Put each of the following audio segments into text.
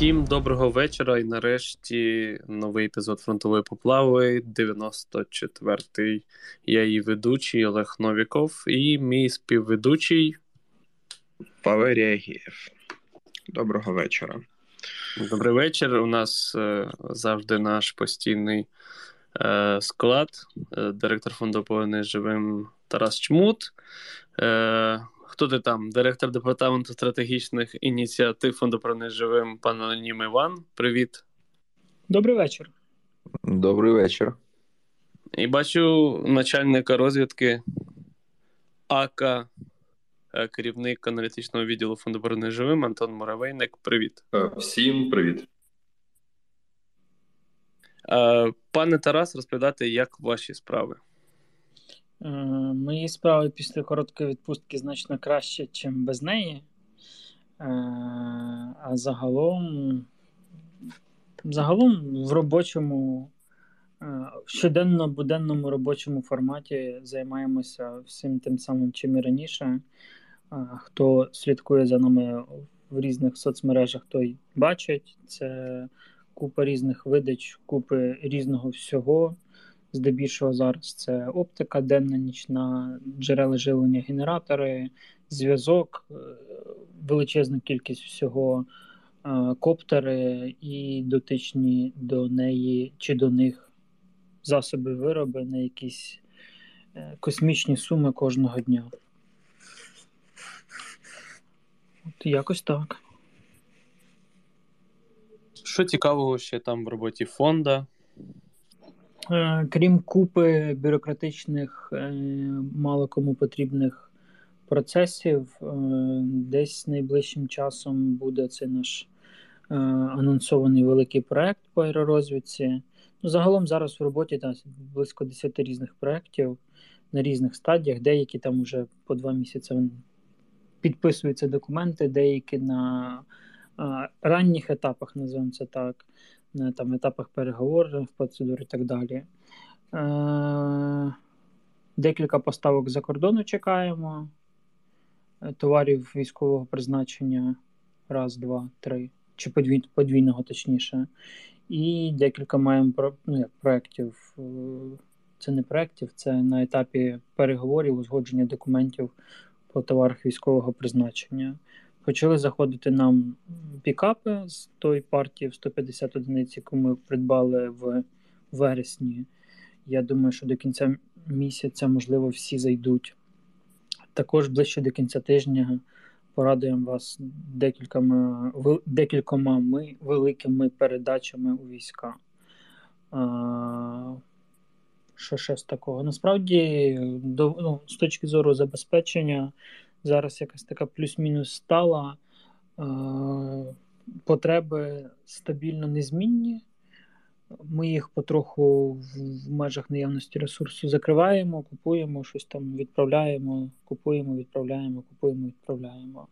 Всім доброго вечора. І нарешті новий епізод фронтової поплави. 94-й. Я її ведучий Олег Новіков і мій співведучий Валерій Агієв. Доброго вечора. Добрий вечір. У нас е, завжди наш постійний е, склад, е, директор фонду «Повинний живим Тарас Чмут. Хто ти там? Директор департаменту стратегічних ініціатив фонду «Повинний живим пан Анонім Іван. Привіт. Добрий вечір. Добрий вечір. І бачу начальника розвідки АК, е, керівник аналітичного відділу фонду «Повинний живим Антон Муравейник. Привіт. Е, Всім привіт. Е, Пане Тарас, розповідати, як ваші справи? Е, Мої справи після короткої відпустки значно краще, ніж без неї. Е, А загалом, загалом в робочому, е, щоденно-буденному робочому форматі займаємося всім тим самим, чим і раніше. Хто слідкує за нами в різних соцмережах, той бачить. Це купа різних видач, купи різного всього. Здебільшого зараз це оптика, денна нічна, джерела живлення, генератори, зв'язок, е, величезна кількість всього, е, коптери і дотичні до неї чи до них засоби вироби на якісь е, космічні суми кожного дня. От якось так. Що цікавого ще там в роботі фонда? Е, Крім купи бюрократичних, е, мало кому потрібних процесів, е, десь найближчим часом буде цей наш анонсований великий проект по аеророзвідці. Ну, загалом зараз в роботі там близько 10 різних проєктів на різних стадіях, деякі там вже по два місяці підписуються документи, деякі на ранніх етапах, називаємо це так там, етапах переговорів, процедур і так далі. Е, Декілька поставок за кордону чекаємо. Е, Товарів військового призначення. Раз, два, три. Чи подвій, подвійного, точніше. І декілька маємо про, ну, як, проєктів. Е, Це не проєктів, це на етапі переговорів, узгодження документів по товарах військового призначення. Почали заходити нам пікапи з тої партії в 150 одиниць, яку ми придбали в вересні. Я думаю, що до кінця місяця, можливо, всі зайдуть. Також ближче до кінця тижня порадуємо вас декількома, декількома ми, великими передачами у війська. А, що ще з такого? Насправді, до, ну, з точки зору забезпечення, зараз якась така плюс-мінус стала. Е, потреби стабільно незмінні. Ми їх потроху в межах наявності ресурсу закриваємо, купуємо, щось там відправляємо, купуємо, відправляємо, купуємо, відправляємо.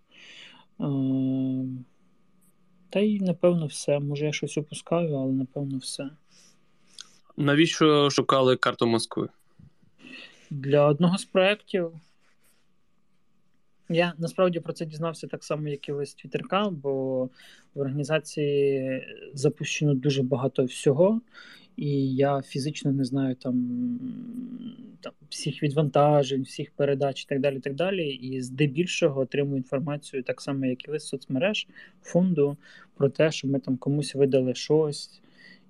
Е, та й напевно все. Може, я щось опускаю, але напевно все. Навіщо шукали карту Москви? Для одного з проєктів. Я насправді про це дізнався так само, як і з Твіттерка, бо в організації запущено дуже багато всього, і я фізично не знаю там, там всіх відвантажень, всіх передач і так далі. так далі. І здебільшого отримую інформацію так само, як і ви соцмереж фонду, про те, що ми там комусь видали щось.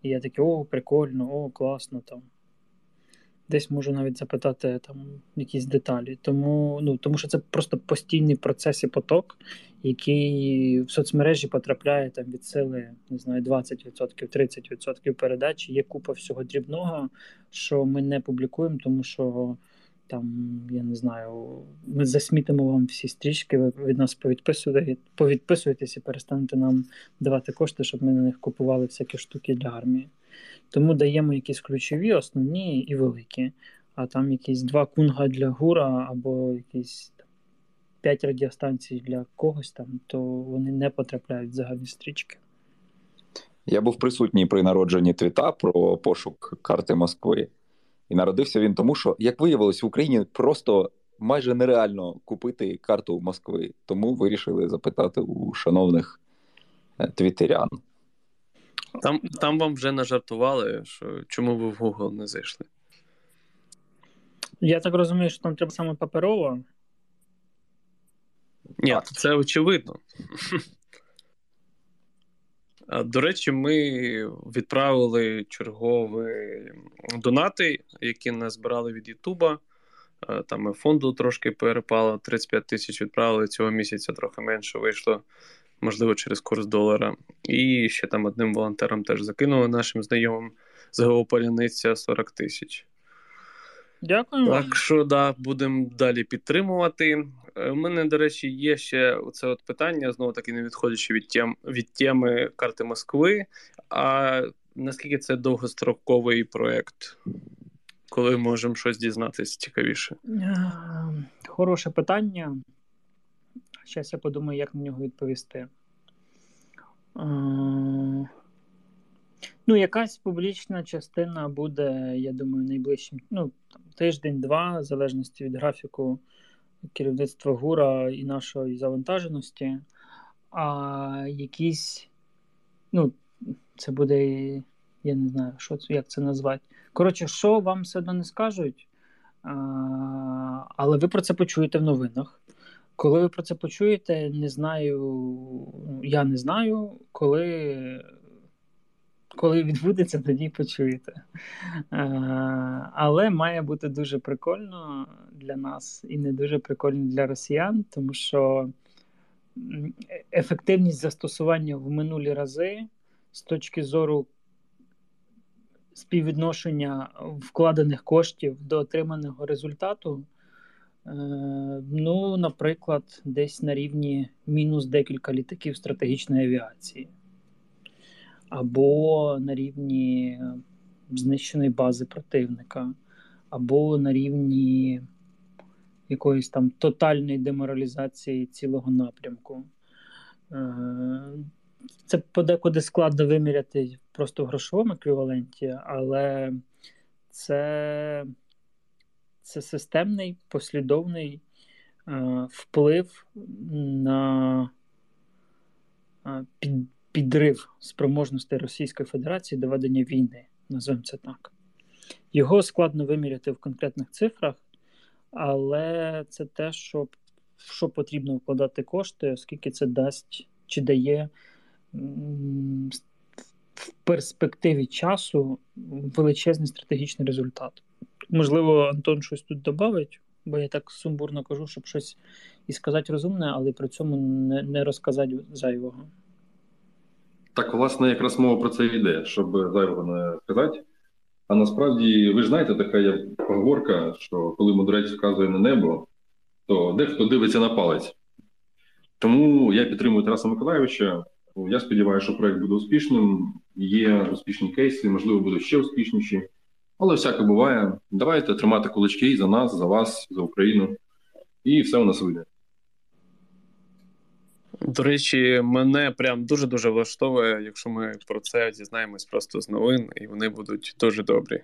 І я такий, о, прикольно, о, класно там. Десь можу навіть запитати там якісь деталі. Тому ну, тому що це просто постійний процес і поток, який в соцмережі потрапляє там від сили не знаю, 20%, 30% передач. Є купа всього дрібного, що ми не публікуємо, тому що там, я не знаю, ми засмітимо вам всі стрічки, ви від нас повідписуєте, повідписуєтесь і перестанете нам давати кошти, щоб ми на них купували всякі штуки для армії. Тому даємо якісь ключові, основні і великі. А там якісь два кунга для гура або якісь там, п'ять радіостанцій для когось там, то вони не потрапляють в загальні стрічки. Я був присутній при народженні твіта про пошук карти Москви. І народився він тому, що, як виявилось, в Україні просто майже нереально купити карту Москви. Тому вирішили запитати у шановних твітерян. Там там вам вже нажартували, що чому ви в Google не зайшли? Я так розумію, що там треба саме паперово. Ні, так. це очевидно. До речі, ми відправили чергові донати, які нас збирали від Ютуба. Там фонду трошки перепало, 35 тисяч відправили цього місяця, трохи менше вийшло, можливо, через курс долара. І ще там одним волонтерам теж закинули нашим знайомим з ГО Паляниця 40 тисяч. Дякую. Так що да, будемо далі підтримувати. Е, у мене, до речі, є ще це от питання, знову таки не відходячи від тем, від теми карти Москви. А наскільки це довгостроковий проєкт? Коли можемо щось дізнатися цікавіше? Е, хороше питання. Зараз я подумаю, як на нього відповісти. Ну, якась публічна частина буде, я думаю, найближчим ну, тиждень-два, в залежності від графіку керівництва ГУРа і нашої завантаженості. А якісь, ну, це буде, я не знаю, що як це назвати. Коротше, що вам все одно не скажуть, а, але ви про це почуєте в новинах. Коли ви про це почуєте, не знаю, я не знаю, коли коли відбудеться, тоді почуєте. Е, але має бути дуже прикольно для нас і не дуже прикольно для росіян, тому що ефективність застосування в минулі рази з точки зору співвідношення вкладених коштів до отриманого результату. Е, ну, наприклад, десь на рівні мінус декілька літаків стратегічної авіації або на рівні знищеної бази противника, або на рівні якоїсь там тотальної деморалізації цілого напрямку. Е, це подекуди складно виміряти просто в грошовому еквіваленті, але це це системний послідовний е, вплив на е, під, підрив спроможностей Російської Федерації до ведення війни, називаємо це так. Його складно виміряти в конкретних цифрах, але це те, що що потрібно вкладати кошти, оскільки це дасть чи дає в перспективі часу величезний стратегічний результат. Можливо, Антон щось тут додавить, бо я так сумбурно кажу, щоб щось і сказати розумне, але при цьому не, не розказати зайвого. Так, власне, якраз мова про це йде, щоб зайвого не сказати. А насправді, ви ж знаєте, така є поговорка, що коли мудрець вказує на небо, то дехто дивиться на палець. Тому я підтримую Тараса Миколаєвича. Я сподіваюся, що проект буде успішним. Є успішні кейси, можливо, будуть ще успішніші. Але всяке буває. Давайте тримати кулачки за нас, за вас, за Україну. І все у нас вийде. До речі, мене прям дуже-дуже влаштовує, якщо ми про це дізнаємось просто з новин, і вони будуть дуже добрі.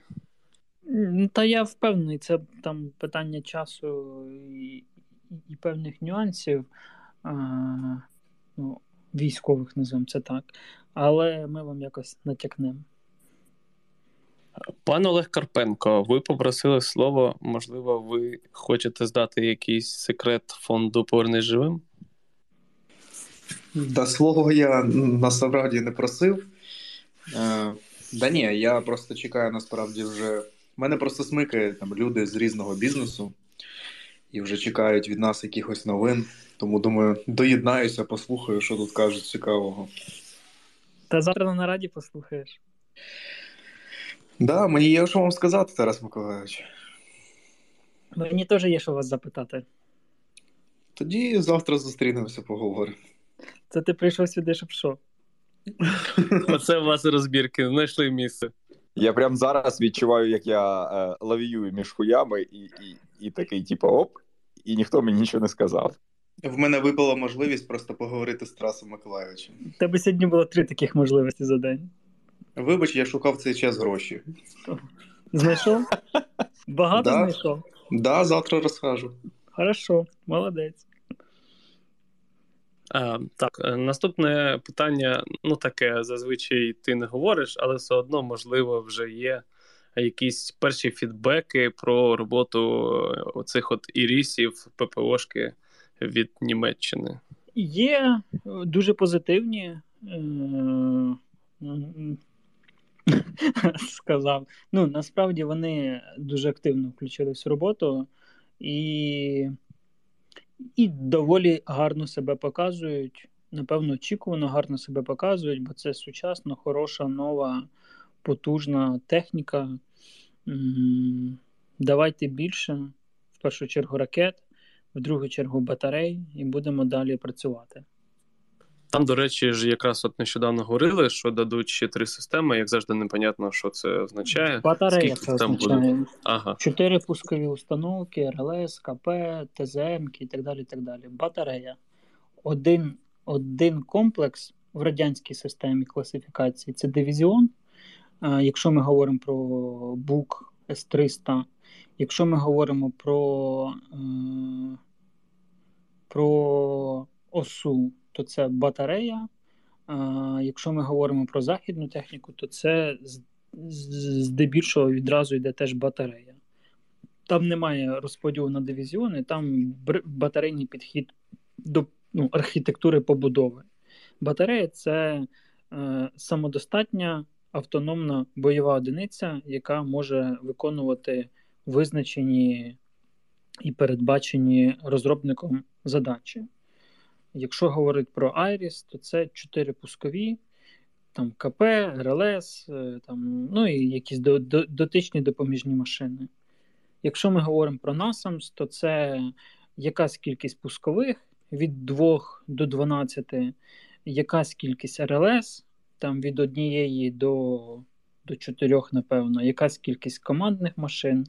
Та я впевнений, це там питання часу і і певних нюансів а, ну, військових, називаємо це так. Але ми вам якось натякнемо. Пан Олег Карпенко, ви попросили слово. Можливо, ви хочете здати якийсь секрет фонду Повернись живим? Да слово я насправді не просив. Е, Да ні, я просто чекаю насправді вже. У мене просто смикає там люди з різного бізнесу і вже чекають від нас якихось новин. Тому думаю, доєднаюся, послухаю, що тут кажуть цікавого. Та завтра на нараді послухаєш. Так, да, мені є що вам сказати, Тарас Миколаївич. Мені теж є що вас запитати. Тоді завтра зустрінемося, поговоримо. Це ти прийшов сюди, щоб що? Оце у вас розбірки, знайшли місце. Я прямо зараз відчуваю, як я е, лавіюю між хуями і і, і такий, типу, оп, і ніхто мені нічого не сказав. В мене випала можливість просто поговорити з Тарасом Миколаївичем. У тебе сьогодні було три таких можливості за день. Вибач, я шукав цей час гроші. Знайшов? Багато да. знайшов? Так, да, завтра розкажу. Хорошо, молодець. А, Так, е, наступне питання, ну таке, зазвичай ти не говориш, але все одно, можливо, вже є якісь перші фідбеки про роботу оцих от ірісів, ППОшки від Німеччини. Є дуже позитивні. Сказав. Ну, насправді вони дуже активно включились в роботу і і доволі гарно себе показують. Напевно, очікувано гарно себе показують, бо це сучасна, хороша, нова, потужна техніка. Давайте більше, в першу чергу, ракет, в другу чергу батарей, і будемо далі працювати. Там, до речі, ж якраз от нещодавно говорили, що дадуть ще три системи, як завжди, непонятно, що це означає. Батарея це означає. Ага. Чотири пускові установки, РЛС, КП, ТЗМ і так далі. так далі. Батарея. Один один комплекс в радянській системі класифікації це дивізіон. Якщо ми говоримо про БУК С-300, якщо ми говоримо про, е, про ОСУ то це батарея. Якщо ми говоримо про західну техніку, то це здебільшого відразу йде теж батарея. Там немає розподілу на дивізіони, там батарейний підхід до ну, архітектури побудови. Батарея це е, самодостатня автономна бойова одиниця, яка може виконувати визначені і передбачені розробником задачі. Якщо говорити про Iris, то це чотири пускові, там КП, РЛС, е, там, ну і якісь до, до, дотичні допоміжні машини. Якщо ми говоримо про NASAMS, то це якась кількість пускових від 2 до 12, якась кількість РЛС, там від однієї до до 4, напевно, якась кількість командних машин,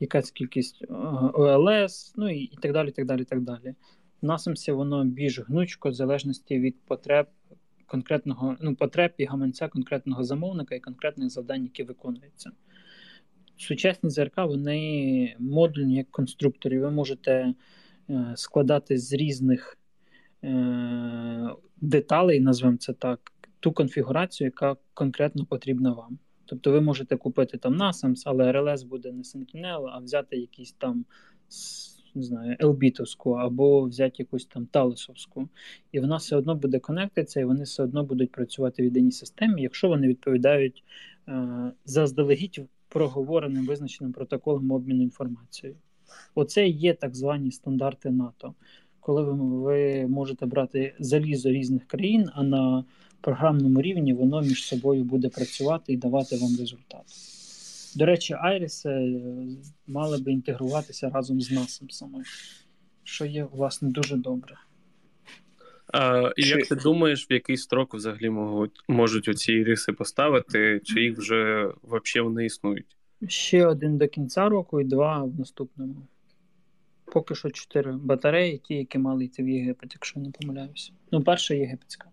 якась кількість е, ОЛС, ну і, і так далі. так далі, так далі. Насамся воно більш гнучко в залежності від потреб конкретного ну, потреб і гаманця конкретного замовника і конкретних завдань, які виконуються. Сучасні ЗРК вони модульні як конструктори. Ви можете е, складати з різних е, деталей, назвемо це так, ту конфігурацію, яка конкретно потрібна вам. Тобто ви можете купити там NASAMS, але RLS буде не Sentinel, а взяти якийсь там не знаю, елбітовську або взяти якусь там талесовську, і вона все одно буде конектитися, і вони все одно будуть працювати в єдиній системі, якщо вони відповідають е, заздалегідь проговореним визначеним протоколом обміну інформацією. Оце є так звані стандарти НАТО, коли ви, ви можете брати залізо різних країн, а на програмному рівні воно між собою буде працювати і давати вам результат. До речі, Айріси е, мали би інтегруватися разом з насом самим, що є, власне, дуже добре. А, і Як ти думаєш, в який строк взагалі можуть, можуть оці іриси поставити, чи їх вже взагалі не існують? Ще один до кінця року і два в наступному. Поки що чотири батареї, ті, які мали йти в Єгипет, якщо не помиляюся. Ну, перша єгипетська.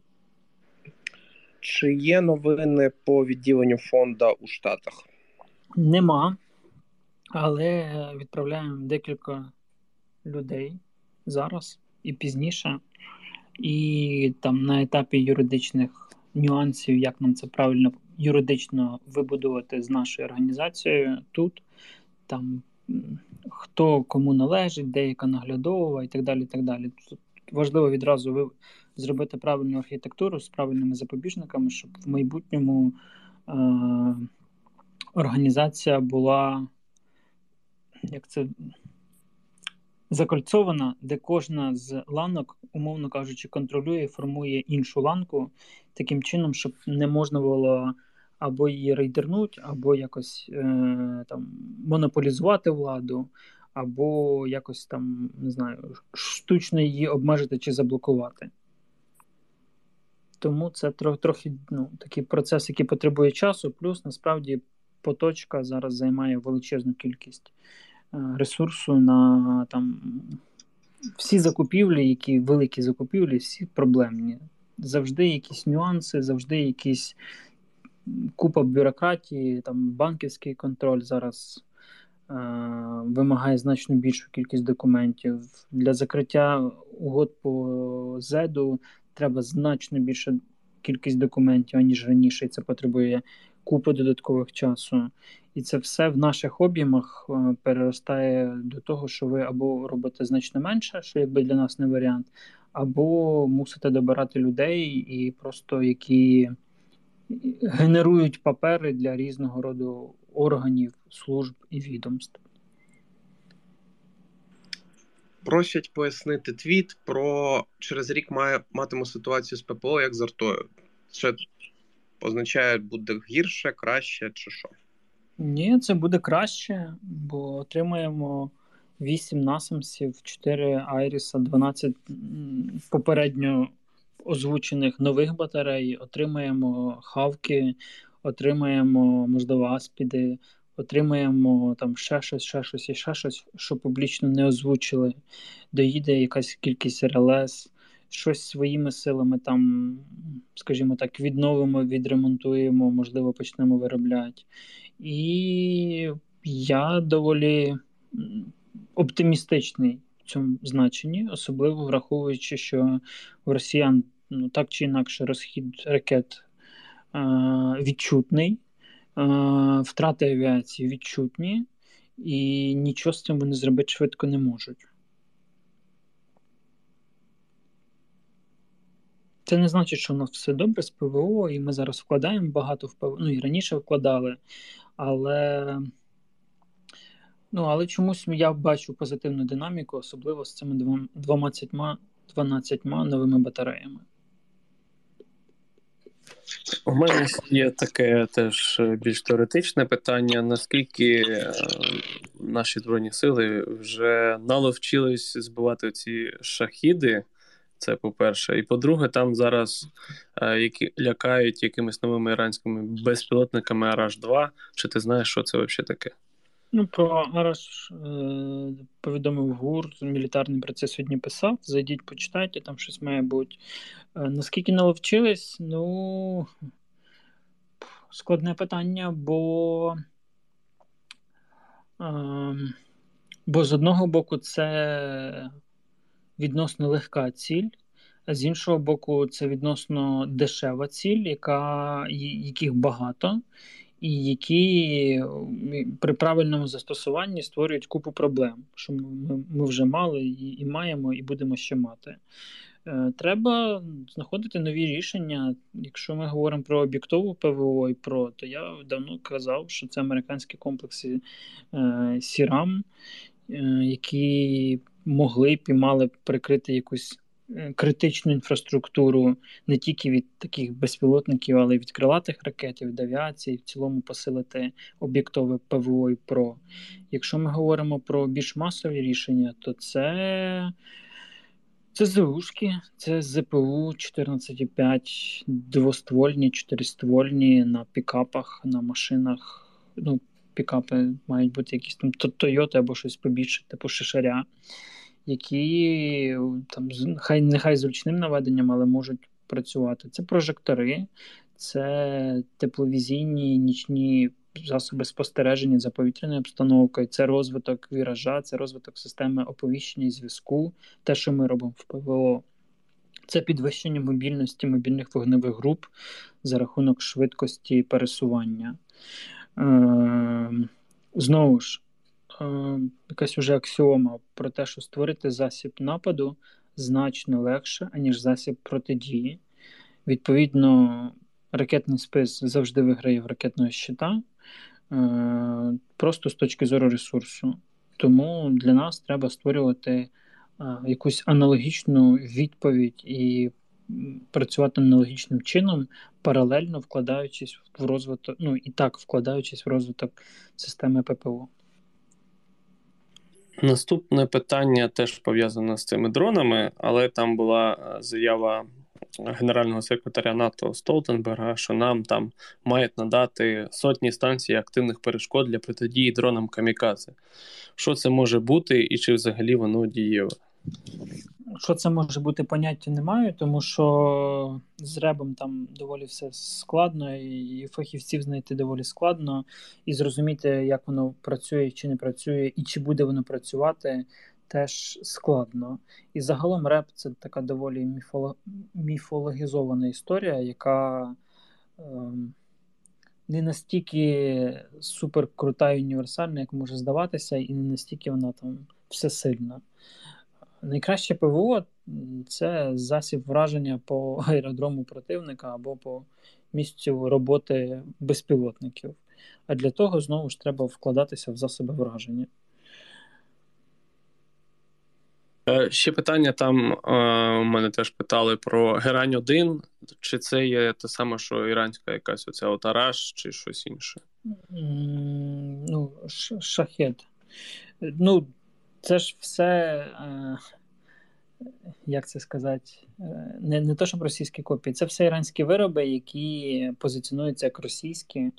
Чи є новини по відділенню фонда у Штатах? Нема, але відправляємо декілька людей зараз і пізніше, і там на етапі юридичних нюансів, як нам це правильно юридично вибудувати з нашою організацією тут, там хто кому належить, деяка наглядова і так далі. І так далі. Тут важливо відразу зробити правильну архітектуру з правильними запобіжниками, щоб в майбутньому. Е- організація була як це закольцована, де кожна з ланок, умовно кажучи, контролює і формує іншу ланку таким чином, щоб не можна було або її рейдернути, або якось е, там монополізувати владу, або якось там не знаю, штучно її обмежити чи заблокувати. Тому це трохи ну, такий процес, який потребує часу, плюс насправді поточка зараз займає величезну кількість е, ресурсу на там всі закупівлі, які великі закупівлі, всі проблемні. Завжди якісь нюанси, завжди якісь купа бюрократії, там банківський контроль зараз вимагає значно більшу кількість документів. Для закриття угод по ЗЕДу треба значно більша кількість документів, аніж раніше. І це потребує купи додаткових часу. І це все в наших об'ємах е, переростає до того, що ви або робите значно менше, що якби для нас не варіант, або мусите добирати людей, і просто які генерують папери для різного роду органів, служб і відомств. Просять пояснити твіт про через рік має матиму ситуацію з ППО як з артою. Це означає, буде гірше, краще чи що? Ні, це буде краще, бо отримаємо 8 насамсів, 4 Айріса, 12 попередньо озвучених нових батарей, отримаємо хавки, отримаємо, можливо, аспіди, отримаємо там ще щось, ще щось і ще щось, що публічно не озвучили. Доїде якась кількість РЛС, щось своїми силами там, скажімо так, відновимо, відремонтуємо, можливо, почнемо виробляти. І я доволі оптимістичний в цьому значенні, особливо враховуючи, що у росіян ну, так чи інакше розхід ракет відчутний, втрати авіації відчутні, і нічого з цим вони зробити швидко не можуть. Це не значить, що у нас все добре з ПВО, і ми зараз вкладаємо багато в ПВО, ну і раніше вкладали, але ну, але чомусь я бачу позитивну динаміку, особливо з цими 12 12 новими батареями. У мене є таке теж більш теоретичне питання: наскільки е, наші Збройні сили вже наловчились збивати ці шахіди? Це по-перше. І по-друге, там зараз е, які лякають якимись новими іранськими безпілотниками Араш 2 Чи ти знаєш, що це взагалі таке? Ну, про Араш е, повідомив ГУР, мілітарний про це сьогодні писав. Зайдіть, почитайте, там щось має бути. Е, наскільки наловчились? Ну складне питання, бо. Е, бо з одного боку, це відносно легка ціль, а з іншого боку, це відносно дешева ціль, яка, яких багато, які при правильному застосуванні створюють купу проблем, що ми вже мали і, і маємо, і будемо ще мати. Е, треба знаходити нові рішення. Якщо ми говоримо про об'єктову ПВО і про, то я давно казав, що це американські комплекси е, Сірам, е, які могли б і мали прикрити якусь критичну інфраструктуру не тільки від таких безпілотників, але й від крилатих ракет, від авіації, в цілому посилити об'єктове ПВО і ПРО. Якщо ми говоримо про більш масові рішення, то це. Це ЗУшки, це ЗПУ 14,5, двоствольні, чотириствольні на пікапах, на машинах. Ну, пікапи мають бути якісь там Toyota або щось побільше, типу шишаря які там хай нехай з ручним наведенням, але можуть працювати. Це прожектори, це тепловізійні нічні засоби спостереження за повітряною обстановкою, це розвиток віража, це розвиток системи оповіщення і зв'язку, те, що ми робимо в ПВО. Це підвищення мобільності мобільних вогневих груп за рахунок швидкості пересування. Е, Знову ж, якась уже аксіома про те, що створити засіб нападу значно легше, аніж засіб протидії. Відповідно, ракетний спис завжди виграє в ракетного щита, е, просто з точки зору ресурсу. Тому для нас треба створювати е, якусь аналогічну відповідь і працювати аналогічним чином, паралельно вкладаючись в розвиток, ну і так вкладаючись в розвиток системи ППО. Наступне питання теж пов'язане з цими дронами, але там була е, заява генерального секретаря НАТО Столтенберга, що нам там мають надати сотні станцій активних перешкод для протидії дронам камікадзе. Що це може бути і чи взагалі воно дієве? Що це може бути поняття не маю, тому що з ребом там доволі все складно, і фахівців знайти доволі складно, і зрозуміти, як воно працює чи не працює, і чи буде воно працювати, теж складно. І загалом реп це така доволі міфолог... міфологізована історія, яка. Ем не настільки супер крута і універсальна, як може здаватися, і не настільки вона там всесильна. Найкраще ПВО це засіб враження по аеродрому противника або по місцю роботи безпілотників. А для того знову ж треба вкладатися в засоби враження. Е, ще питання там е, у мене теж питали про Герань 1. Чи це є те саме, що іранська якась оця отараж, чи щось інше? Ну, Шахет. Ну, це ж все, е, як це сказати, не не то, щоб російські копії, це все іранські вироби, які позиціонуються як російські. Е,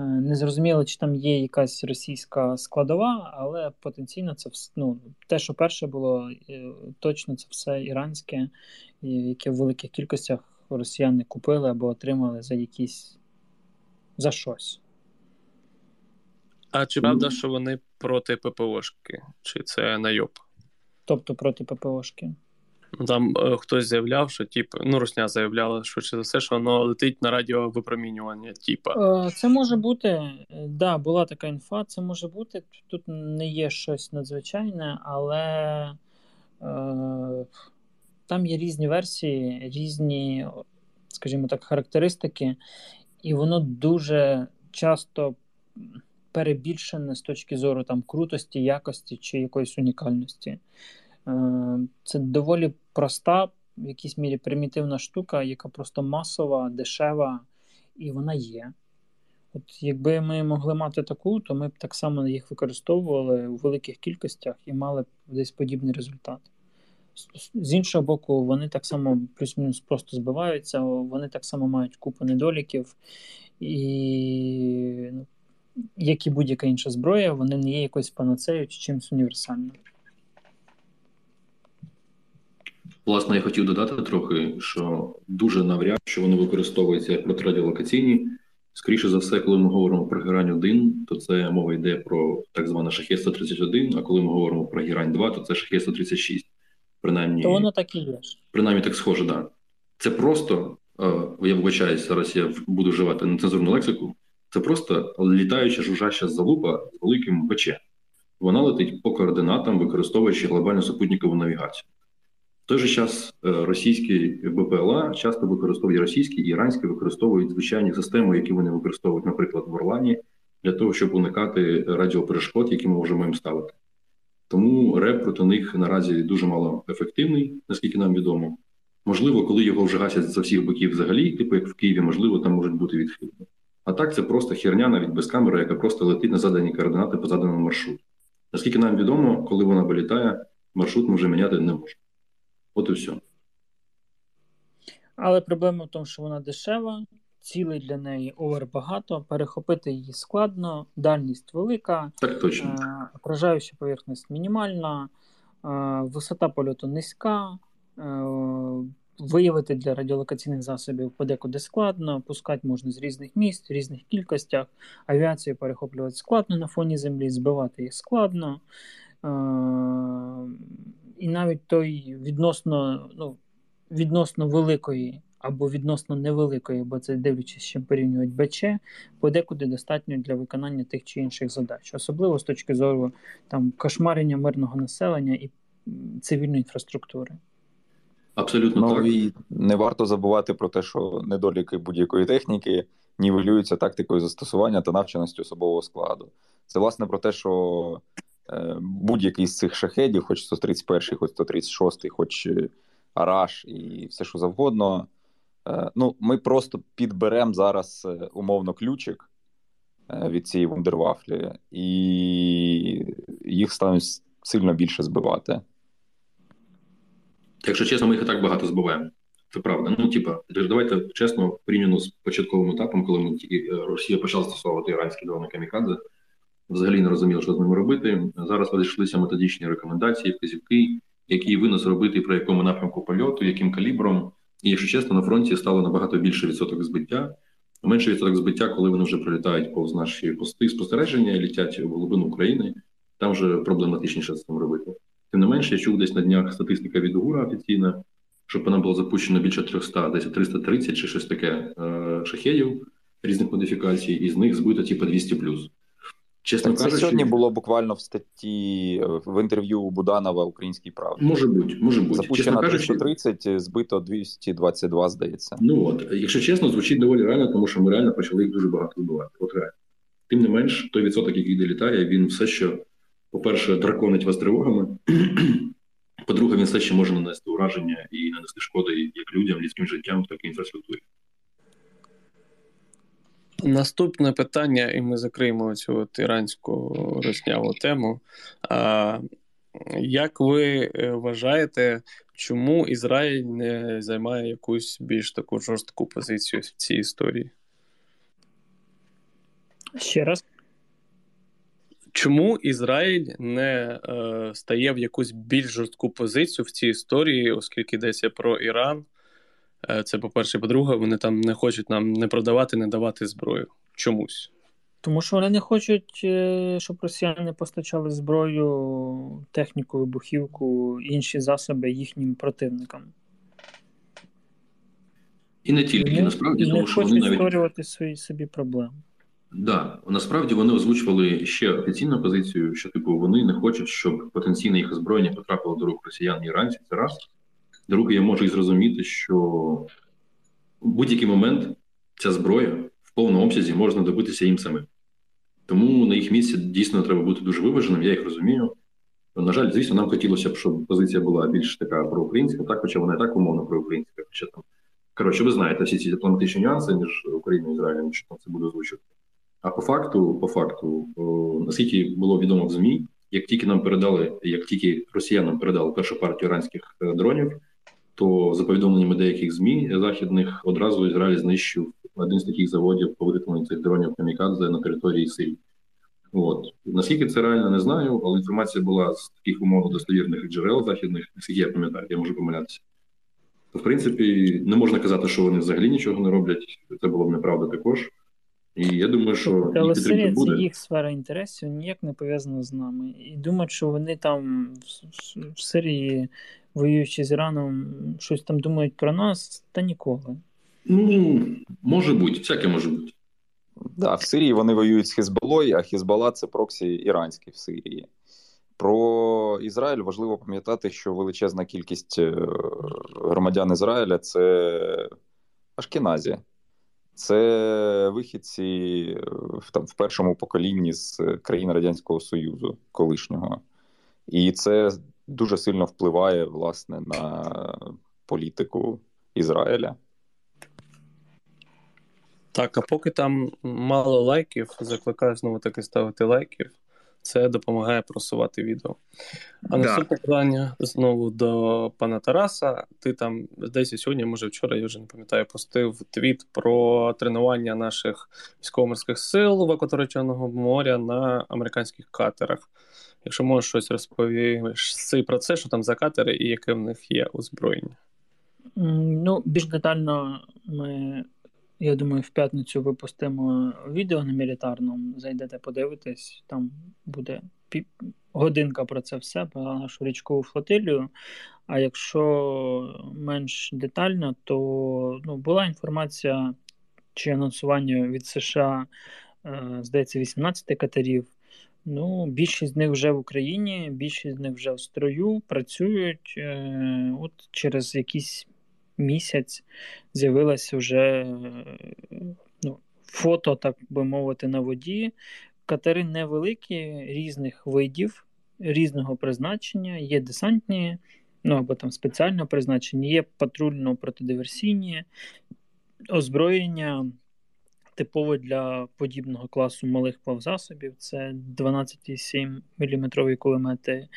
незрозуміло, чи там є якась російська складова, але потенційно це ну, те, що перше було, е, точно це все іранське, яке в великих кількостях росіяни купили або отримали за якісь за щось. А чи правда, що вони проти ППОшки? Чи це найоб? Тобто проти ППОшки? Там е, хтось заявляв, що тип, ну Русня заявляла, що за все, що воно летить на радіовипромінювання. Типа. Е, це може бути, е, да, була така інфа, це може бути. Тут не є щось надзвичайне, але е, там є різні версії, різні, скажімо так, характеристики, і воно дуже часто перебільшене з точки зору там крутості, якості чи якоїсь унікальності. Е, це доволі проста, в якійсь мірі примітивна штука, яка просто масова, дешева, і вона є. От Якби ми могли мати таку, то ми б так само їх використовували у великих кількостях і мали б десь подібний результат. З іншого боку, вони так само плюс-мінус просто збиваються, вони так само мають купу недоліків, і ну, як і будь-яка інша зброя, вони не є якоюсь панацею чи чимось універсальним. Власне, я хотів додати трохи, що дуже навряд що воно використовується як протирадіолокаційні. Скоріше за все, коли ми говоримо про герань 1, то це мова йде про так зване шахет 131, а коли ми говоримо про герань 2, то це шахет 136. Принаймні, то воно так і є. Принаймні так схоже, так. Да. Це просто, е, я вибачаюсь, зараз я буду вживати нецензурну лексику. Це просто літаюча жужжаща залупа з великим БЧ. Вона летить по координатам, використовуючи глобальну супутникову навігацію В той же час е, російські БПЛА часто використовують російські і іранські використовують звичайні системи, які вони використовують, наприклад, в Орлані, для того, щоб уникати радіоперешкод, які ми можемо їм ставити. Тому РЕП проти них наразі дуже мало ефективний, наскільки нам відомо. Можливо, коли його вже гасять з всіх боків взагалі, типу як в Києві, можливо, там можуть бути відхилені. А так це просто херня навіть без камери, яка просто летить на задані координати по заданому маршруту. Наскільки нам відомо, коли вона вилітає, маршрут ми вже міняти не можемо. От і все. Але проблема в тому, що вона дешева, цілей для неї овер багато, перехопити її складно, дальність велика, так точно. Е, окружаюча поверхність мінімальна, е, висота польоту низька. Е, виявити для радіолокаційних засобів подекуди складно, пускати можна з різних місць, в різних кількостях. Авіацію перехоплювати складно на фоні землі, збивати їх складно і навіть той відносно ну, відносно великої або відносно невеликої, бо це дивлячись, чим порівнювати БЧ, подекуди достатньо для виконання тих чи інших задач, особливо з точки зору там кошмарення мирного населення і цивільної інфраструктури. Абсолютно ну, так. і не варто забувати про те, що недоліки будь-якої техніки нівелюються тактикою застосування та навченості особового складу. Це власне про те, що Е, будь-який з цих шахедів, хоч 131, хоч 136, хоч е, Араш і все, що завгодно. Е, ну, Ми просто підберемо зараз умовно ключик від цієї вундервафлі, і їх стануть сильно більше збивати. Якщо чесно, ми їх і так багато збиваємо. Це правда. Ну, типа, давайте чесно, порівняно з початковим етапом, коли ми Росія почала застосовувати іранські дрони камікадзе взагалі не розуміли, що з ними робити. Зараз розійшлися методичні рекомендації, вказівки, який винос робити, при якому напрямку польоту, яким калібром. І, якщо чесно, на фронті стало набагато більше відсоток збиття. Менше відсоток збиття, коли вони вже прилітають повз наші пости спостереження і літять в глибину України, там вже проблематичніше з цим робити. Тим не менше, я чув десь на днях статистика від ГУРа офіційна, щоб вона була запущена більше 300, десь 330 чи щось таке е, шахедів різних модифікацій, і з них збито типу 200 плюс. Чесно так, кажучи, це сьогодні було буквально в статті в інтерв'ю Буданова Українській правді. Може бути, може бути. Запущено 330, збито 222, здається. Ну от, якщо чесно, звучить доволі реально, тому що ми реально почали їх дуже багато вибивати. От реально. Тим не менш, той відсоток, який долітає, він все ще, по-перше, драконить вас тривогами. По-друге, він все ще може нанести ураження і нанести шкоди як людям, людським життям, так і інфраструктурі. Наступне питання, і ми закриємо цю от іранську росняву тему. А, Як ви е, вважаєте, чому Ізраїль не займає якусь більш таку жорстку позицію в цій історії? Ще раз. Чому Ізраїль не е, стає в якусь більш жорстку позицію в цій історії, оскільки йдеться про Іран? Е, це по-перше, по-друге, вони там не хочуть нам не продавати, не давати зброю чомусь. Тому що вони не хочуть, е, щоб росіяни постачали зброю, техніку, вибухівку, інші засоби їхнім противникам. І не тільки і насправді, і тому не що вони навіть створювати свої собі проблеми. Да. насправді вони озвучували ще офіційну позицію, що типу вони не хочуть, щоб потенційне їх озброєння потрапило до рук росіян і іранців. Це раз. Друге, я можу і зрозуміти, що в будь-який момент ця зброя в повному обсязі може знадобитися їм самим. Тому на їх місці дійсно треба бути дуже виваженим, я їх розумію. На жаль, звісно, нам хотілося б, щоб позиція була більш така проукраїнська, так, хоча вона і так умовно проукраїнська. Хоча там коротше, ви знаєте всі ці дипломатичні нюанси між Україною і Ізраїлем, що там це буде озвучувати. А по факту, по факту, наскільки було відомо в ЗМІ, як тільки нам передали, як тільки росіянам передали першу партію іранських е, дронів, то за повідомленнями деяких змі західних одразу Ізраїль знищив один з таких заводів по виготовленню цих дронів камікадзе на території Сирії. От наскільки це реально не знаю, але інформація була з таких умовно достовірних джерел західних, наскільки я пам'ятаю, я можу помилятися. То в принципі не можна казати, що вони взагалі нічого не роблять. Це було б неправда також. І я думаю, що але Сирія це їх сфера інтересів ніяк не пов'язана з нами. І думають, що вони там в Сирії воюючи з Іраном, щось там думають про нас, та ніколи. Ну, може бути, всяке може бути. Да, в Сирії вони воюють з Хізбалою, а Хізбала це проксі іранський в Сирії. Про Ізраїль важливо пам'ятати, що величезна кількість е, громадян Ізраїля це Ашкеназі. Це вихідці е, там, в першому поколінні з країн Радянського Союзу колишнього. І це дуже сильно впливає власне на політику Ізраїля. Так, а поки там мало лайків, закликаю знову таки ставити лайків. Це допомагає просувати відео. А да. наступне питання знову до пана Тараса. Ти там десь сьогодні, може вчора, я вже не пам'ятаю, постив твіт про тренування наших військово-морських сил в акваторії моря на американських катерах. Якщо можеш щось розповісти про це, що там за катери і яке в них є озброєння? Ну, більш детально ми, я думаю, в п'ятницю випустимо відео на мілітарному. Зайдете, подивитись, там буде годинка про це все, про нашу річкову флотилію. А якщо менш детально, то ну, була інформація чи анонсування від США, е, здається, 18 катерів. Ну, більшість з них вже в Україні, більшість з них вже в строю працюють. Е, От через якийсь місяць з'явилось вже ну, фото, так би мовити, на воді. Катери невеликі, різних видів, різного призначення, є десантні, ну або там спеціально призначені, є патрульно-протидиверсійні озброєння типово для подібного класу малих плавзасобів. Це 12,7 мм кулемети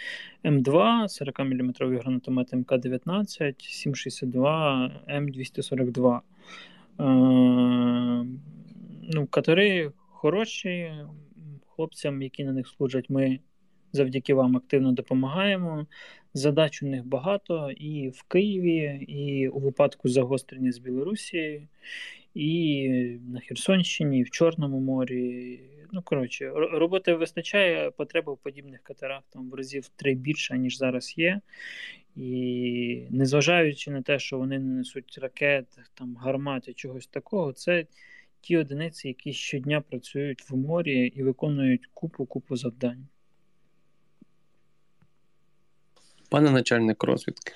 М2, 40 мм гранатомети МК-19, 7,62 М242. Е, ну, Катери хороші. Хлопцям, які на них служать, ми завдяки вам активно допомагаємо. Задач у них багато і в Києві, і у випадку загострення з Білорусією, і на Херсонщині, і в Чорному морі. Ну, коротше, роботи вистачає, потреба в подібних катерах там в разів три більше, ніж зараз є. І незважаючи на те, що вони не несуть ракет, там, гармати, чогось такого, це ті одиниці, які щодня працюють в морі і виконують купу-купу завдань. Пане начальник розвідки.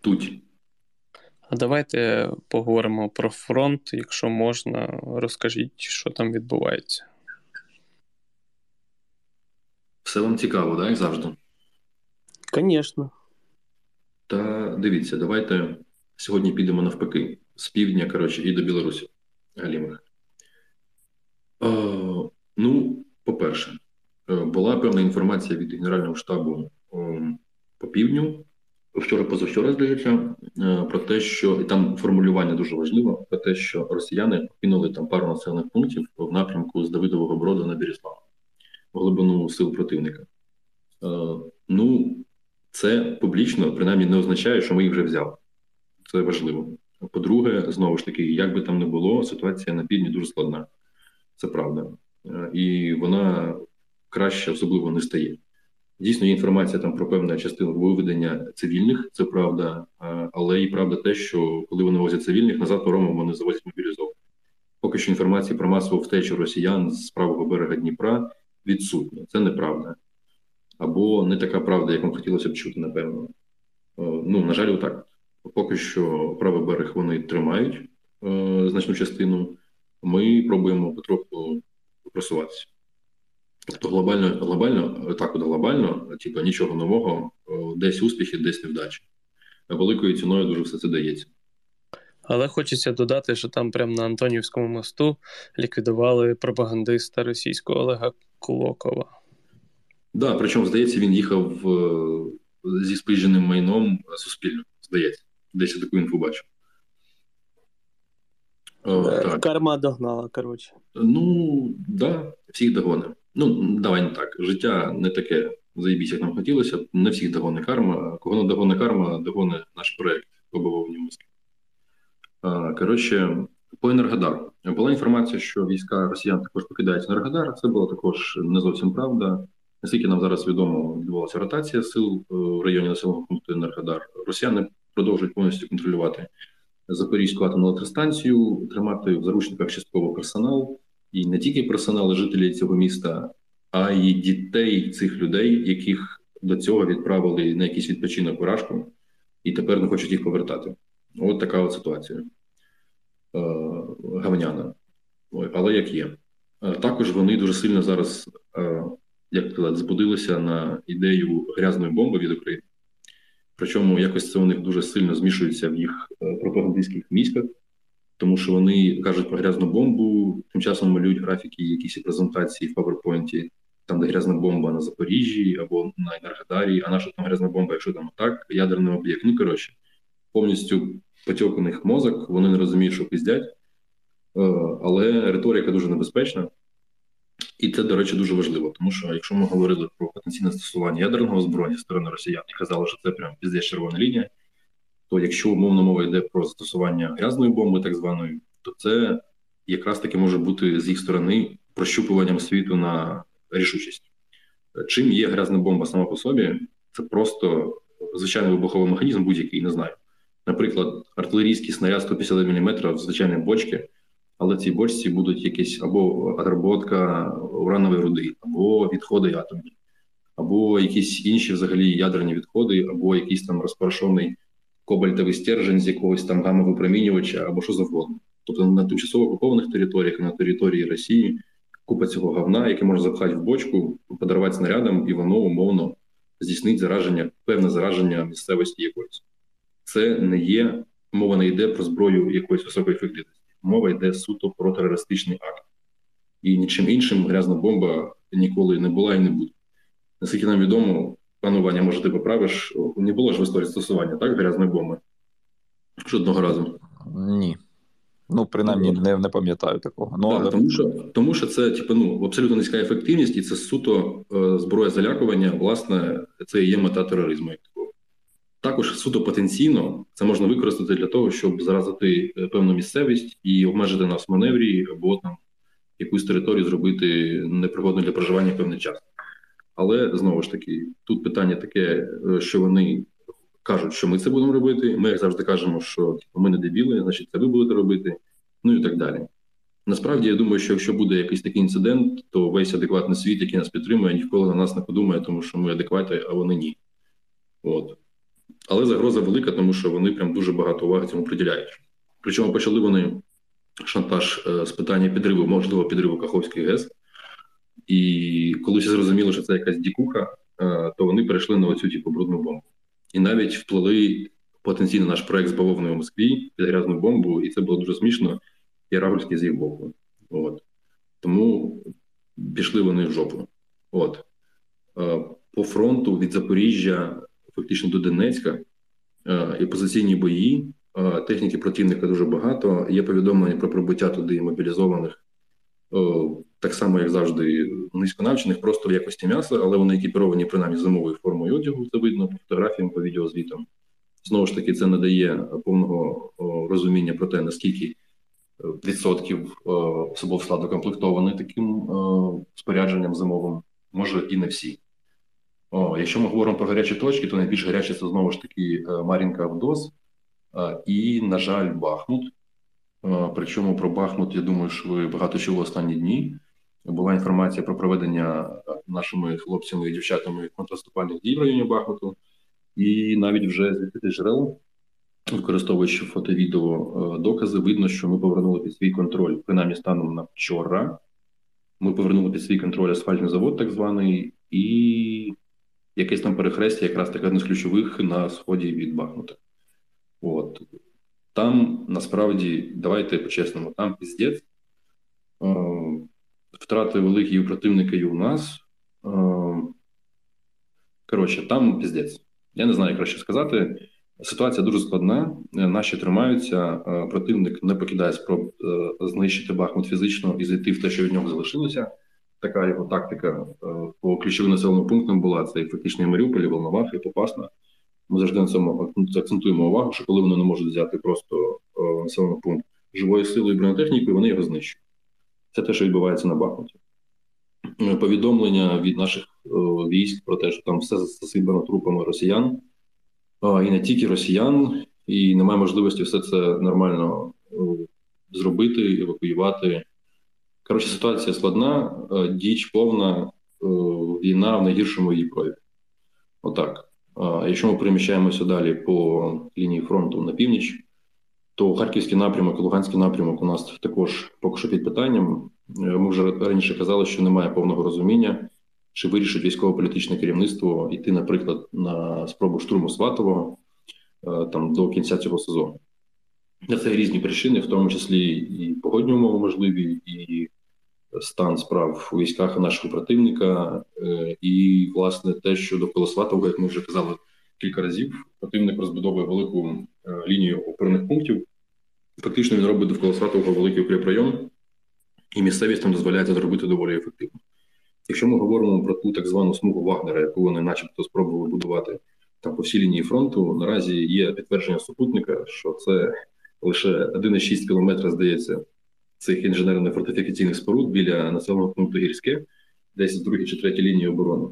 Тут. А давайте поговоримо про фронт, якщо можна, розкажіть, що там відбувається. Все вам цікаво, так, як завжди? Звісно. Та дивіться, давайте сьогодні підемо навпаки, з півдня, коротше, і до Білорусі. Галімих. Е, ну, по-перше, е, була певна інформація від Генерального штабу е, по півдню. Вчора позавчора здається, е, про те, що і там формулювання дуже важливо, про те, що росіяни кинули там пару населених пунктів в напрямку з Давидового Броду на Біріслав, в глибину сил противника. Е, ну, це публічно принаймні не означає, що ми їх вже взяли. Це важливо. По-друге, знову ж таки, як би там не було, ситуація на півдні дуже складна. Це правда. Е, і вона краще особливо не стає. Дійсно, є інформація там про певну частину виведення цивільних, це правда, але і правда те, що коли вони возять цивільних, назад поромом вони завозять мобілізованих. Поки що інформації про масову втечу росіян з правого берега Дніпра відсутня. Це неправда. Або не така правда, як вам хотілося б чути, напевно. Ну, на жаль, отак. Поки що правий берег вони тримають е, значну частину. Ми пробуємо потроху просуватися. Тобто глобально, глобально, так от глобально, типу, нічого нового, десь успіхи, десь невдачі. Великою ціною дуже все це дається. Але хочеться додати, що там прямо на Антонівському мосту ліквідували пропагандиста російського Олега Кулокова. Так, да, причому, здається, він їхав зі спиженим майном суспільно. Здається, десь я таку інфу. О, так. Карма догнала, коротше. Ну, так, да, всіх догонимо. Ну, давай не так. Життя не таке заїбісь, як нам хотілося. Не всіх догони карма. Кого не догони карма, догони наш проект побивовані мозки. Коротше, по Енергодару. Була інформація, що війська росіян також покидають Енергодар. Це була також не зовсім правда. Наскільки нам зараз відомо, відбувалася ротація сил е, в районі населеного пункту Енергодар. Росіяни продовжують повністю контролювати Запорізьку атомну електростанцію, тримати в заручниках частково персонал і не тільки персонали жителі цього міста, а й дітей цих людей, яких до цього відправили на якийсь відпочинок у Рашку, і тепер не хочуть їх повертати. От така от ситуація е, гавняна. Але як є. Е, також вони дуже сильно зараз, е, як сказати, збудилися на ідею грязної бомби від України. Причому якось це у них дуже сильно змішується в їх пропагандистських міськах тому що вони кажуть про грязну бомбу, тим часом малюють графіки, якісь презентації в PowerPoint, там, де грязна бомба на Запоріжжі або на Енергодарі, а наша там грязна бомба, якщо там так, ядерний об'єкт. Ну коротше, повністю потьок у них мозок, вони не розуміють, що пиздять, е, але риторика дуже небезпечна. І це, до речі, дуже важливо, тому що якщо ми говорили про потенційне застосування ядерного зброї сторони росіян і казали, що це прям піздець червона лінія, то якщо умовно мова йде про застосування грязної бомби, так званої, то це якраз таки може бути з їх сторони прощупуванням світу на рішучість. Чим є грязна бомба сама по собі, це просто звичайний вибуховий механізм, будь-який не знаю. Наприклад, артилерійський снаряд 150 мм в звичайній бочці, але в цій бочці будуть якісь або отработка уранової руди, або відходи атомні, або якісь інші взагалі ядерні відходи, або якийсь там розпорошений кобальтовий стержень з якогось там гамовипромінювача або що завгодно. Тобто на тимчасово окупованих територіях, на території Росії купа цього говна, яке можна запхати в бочку, подарувати снарядом, і воно умовно здійснить зараження, певне зараження місцевості якоїсь. Це не є мова не йде про зброю якоїсь високої ефективності. Мова йде суто про терористичний акт. І нічим іншим грязна бомба ніколи не була і не буде. Наскільки нам відомо, Пане Ваня, може, ти поправиш? Не було ж в історії стосування, так? Грязної бомби? Жодного разу. Ні. Ну, принаймні, не не пам'ятаю такого. Ну, да, але... Тому що тому що це типу, ну, абсолютно низька ефективність, і це суто е, зброя залякування, власне, це і є мета тероризму. Також суто потенційно це можна використати для того, щоб заразити е, певну місцевість і обмежити нас в маневрі, або там якусь територію зробити непригодно для проживання певний час. Але знову ж таки, тут питання таке, е, що вони кажуть, що ми це будемо робити. Ми, як завжди, кажемо, що типу, ми не дебіли, значить, це ви будете робити, ну і так далі. Насправді, я думаю, що якщо буде якийсь такий інцидент, то весь адекватний світ, який нас підтримує, ніколи на нас не подумає, тому що ми адекватні, а вони ні. От. Але загроза велика, тому що вони прям дуже багато уваги цьому приділяють. Причому почали вони шантаж е, з питання підриву, можливо, підриву Каховської ГЕС. І коли всі зрозуміли, що це якась дікуха, е, то вони перейшли на оцю типу брудну бомбу. І навіть вплили потенційно наш проект з бавовною в Москві під грязну бомбу, і це було дуже смішно і рагульське з їх боку. От. Тому пішли вони в жопу. От. Е, по фронту від Запоріжжя, фактично до Донецька, е, і позиційні бої. Техніки противника дуже багато. Є повідомлення про прибуття туди мобілізованих так само, як завжди, низьконавчених, просто в якості м'яса, але вони екіпіровані принаймні зимовою формою одягу. Це видно по фотографіям, по відеозвітам. Знову ж таки, це надає повного розуміння про те, наскільки е, відсотків особового складу комплектований таким спорядженням зимовим, може і не всі. О, Якщо ми говоримо про гарячі точки, то найбільш гарячі це знову ж таки е, Марінка Авдос і, на жаль, Бахмут. Причому про Бахмут, я думаю, що ви багато чули останні дні. Була інформація про проведення нашими хлопцями і дівчатами контраступальних дій в районі Бахмуту, і навіть вже з відкритих джерел, використовуючи фото-відео докази, видно, що ми повернули під свій контроль, принаймні станом на вчора. Ми повернули під свій контроль асфальтний завод, так званий, і якесь там перехрестя, якраз таке одне з ключових на сході від Бахмута. От. Там насправді, давайте по-чесному, там піздець. Е, втрати великі у противника і у нас. Е, коротше, там піздець. Я не знаю, як краще сказати. Ситуація дуже складна. Наші тримаються. Е, противник не покидає спроб знищити Бахмут фізично і зайти в те, що від нього залишилося. Така його тактика по ключовим населеним пунктам була: це і фактично і Маріуполь, і Волновах, і Попасна. Ми завжди на цьому акцентуємо увагу, що коли вони не можуть взяти просто е, населений пункт живою силою і бронетехнікою, вони його знищують. Це те, що відбувається на Бахмуті. Е, повідомлення від наших е, військ про те, що там все засипано трупами росіян, і не тільки росіян, і немає можливості все це нормально зробити, евакуювати. Коротше, ситуація складна, діч повна, війна в найгіршому її прояві. Отак. Якщо ми переміщаємося далі по лінії фронту на північ, то Харківський напрямок і Луганський напрямок у нас також поки що під питанням. Е, ми вже раніше казали, що немає повного розуміння, чи вирішить військово-політичне керівництво йти, наприклад, на спробу штурму Сватового е, там до кінця цього сезону. На Це різні причини, в тому числі і погодні умови можливі, і стан справ у військах нашого противника, е, і власне те, що довкола Сватового, як ми вже казали кілька разів, противник розбудовує велику лінію опорних пунктів. Фактично він робить довкола Сватового великий укріпрайон, і місцевість там дозволяє це зробити доволі ефективно. Якщо ми говоримо про ту так звану смугу Вагнера, яку вони, начебто, спробували будувати там по всій лінії фронту, наразі є підтвердження супутника, що це лише 1,6 кілометра, здається, цих інженерно-фортифікаційних споруд біля населеного пункту гірське, десь в другій чи третій лінії оборони.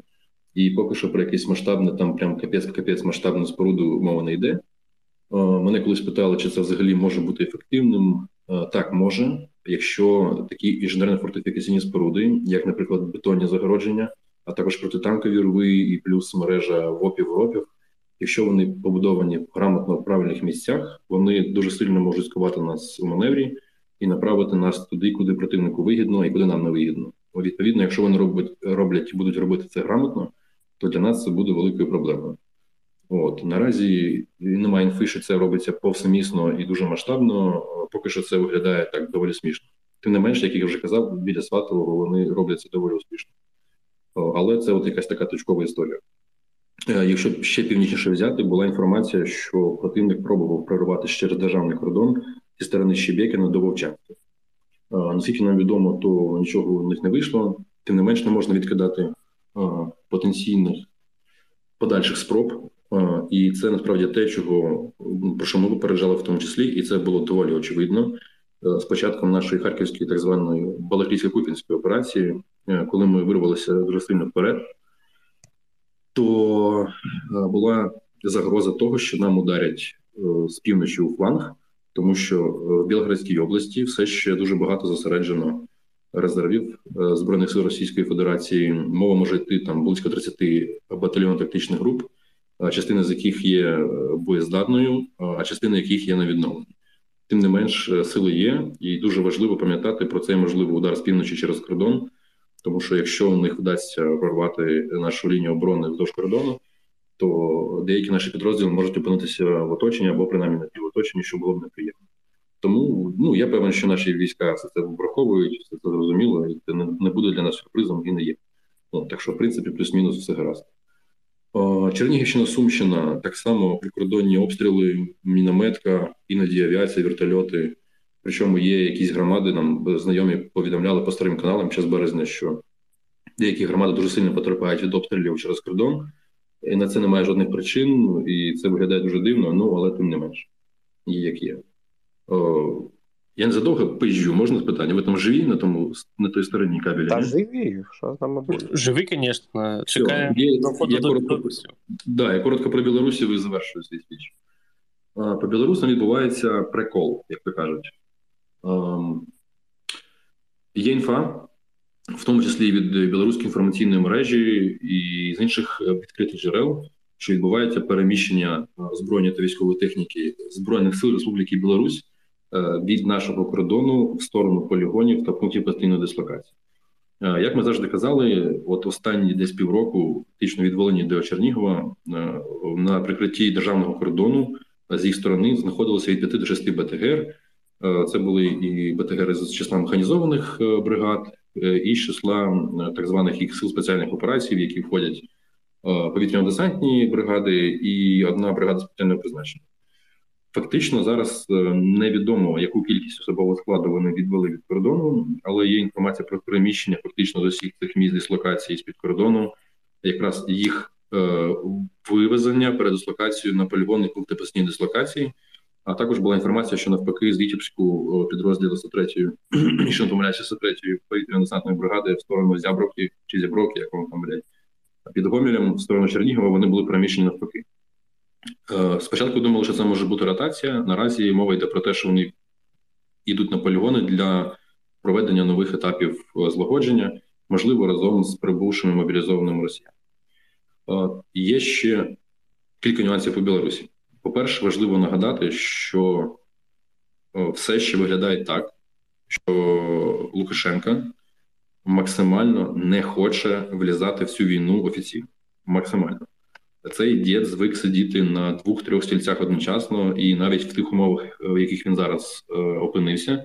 І поки що про якесь масштабне, там прям капець-капець масштабну споруду мова не йде. Мене колись питали, чи це взагалі може бути ефективним. Так, може, якщо такі інженерно-фортифікаційні споруди, як, наприклад, бетонні загородження, а також протитанкові рви і плюс мережа ВОПів ропів, якщо вони побудовані грамотно в правильних місцях, вони дуже сильно можуть скувати нас у маневрі і направити нас туди, куди противнику вигідно і куди нам не вигідно. Відповідно, якщо вони роблять роблять будуть робити це грамотно, то для нас це буде великою проблемою. От наразі немає інфи, що це робиться повсемісно і дуже масштабно. Поки що це виглядає так доволі смішно. Тим не менше, як я вже казав, біля Сватового вони роблять це доволі успішно. Але це от якась така точкова історія. Е, якщо ще північніше взяти, була інформація, що противник пробував прорвати через державний кордон зі сторони Щебекіна до Вовчанська. Наскільки нам відомо, то нічого у них не вийшло, тим не менш не можна відкидати потенційних подальших спроб. І це насправді те, чого про що ми попереджали в тому числі, і це було доволі очевидно. З початком нашої харківської так званої балаклійсько купінської операції, коли ми вирвалися дуже сильно вперед, то була загроза того, що нам ударять з півночі у фланг, тому що в Білградській області все ще дуже багато зосереджено резервів е, збройних сил Російської Федерації. Мова може йти там близько 30 батальйонів тактичних груп, частина з яких є е, боєздатною, а частина яких є на відновленні. Тим не менш, е, сили є, і дуже важливо пам'ятати про цей можливий удар з півночі через кордон. Тому що якщо у них вдасться прорвати нашу лінію оборони вздовж кордону, то деякі наші підрозділи можуть опинитися в оточенні або принаймні на ті оточенні, що було б неприємно. Тому ну я певен, що наші війська все це враховують, все це зрозуміло, і це не буде для нас сюрпризом і не є. Ну, Так що, в принципі, плюс-мінус все гаразд. Чернігівщина, Сумщина так само прикордонні обстріли, мінометка, іноді авіація, вертольоти. Причому є якісь громади, нам знайомі повідомляли по старим каналам час березня, що деякі громади дуже сильно потерпають від обстрілів через кордон, і на це немає жодних причин, і це виглядає дуже дивно, ну але тим не менш, і як є. О, я не задовго пизжу, можна питання? Ви там живі на тому на той стороні кабеля? Та живі, що нами буде? Живі, звісно. Чекаємо входу до Білорусі. Да, я коротко про Білорусі ви завершую свій спіч. По Білорусам відбувається прикол, як то кажуть. Є інфа, в тому числі від білоруської інформаційної мережі і з інших відкритих джерел, що відбувається переміщення збройної та військової техніки Збройних сил Республіки Білорусь від нашого кордону в сторону полігонів та пунктів постійної дислокації. Е, як ми завжди казали, от останні десь півроку, фактично від Волині до Чернігова, е, на прикритті державного кордону з їх сторони знаходилося від 5 до 6 БТГР. Це були і БТГР з числа механізованих бригад, і з числа так званих їх сил спеціальних операцій, в які входять повітряно-десантні бригади і одна бригада спеціального призначення. Фактично зараз е, невідомо, яку кількість особового складу вони відвели від кордону, але є інформація про переміщення фактично з усіх цих місць дислокації з під кордону, якраз їх е, вивезення передислокацією на полігони пункти дислокації. А також була інформація, що навпаки з Вітівську підрозділу 103-ї, що не помиляюся, 103-ї повітряно-десантної бригади в сторону Зябровки чи Зябровки, як воно там блядь, під Гомелем в сторону Чернігова вони були переміщені навпаки. Е, спочатку думали, що це може бути ротація. Наразі мова йде про те, що вони йдуть на полігони для проведення нових етапів е, злагодження, можливо, разом з прибувшими мобілізованими росіянами. Е, є ще кілька нюансів у Білорусі. По-перше, важливо нагадати, що все ще виглядає так, що Лукашенка максимально не хоче влізати в цю війну офіційно. Максимально. Цей дід звик сидіти на двох-трьох стільцях одночасно, і навіть в тих умовах, в яких він зараз е, опинився,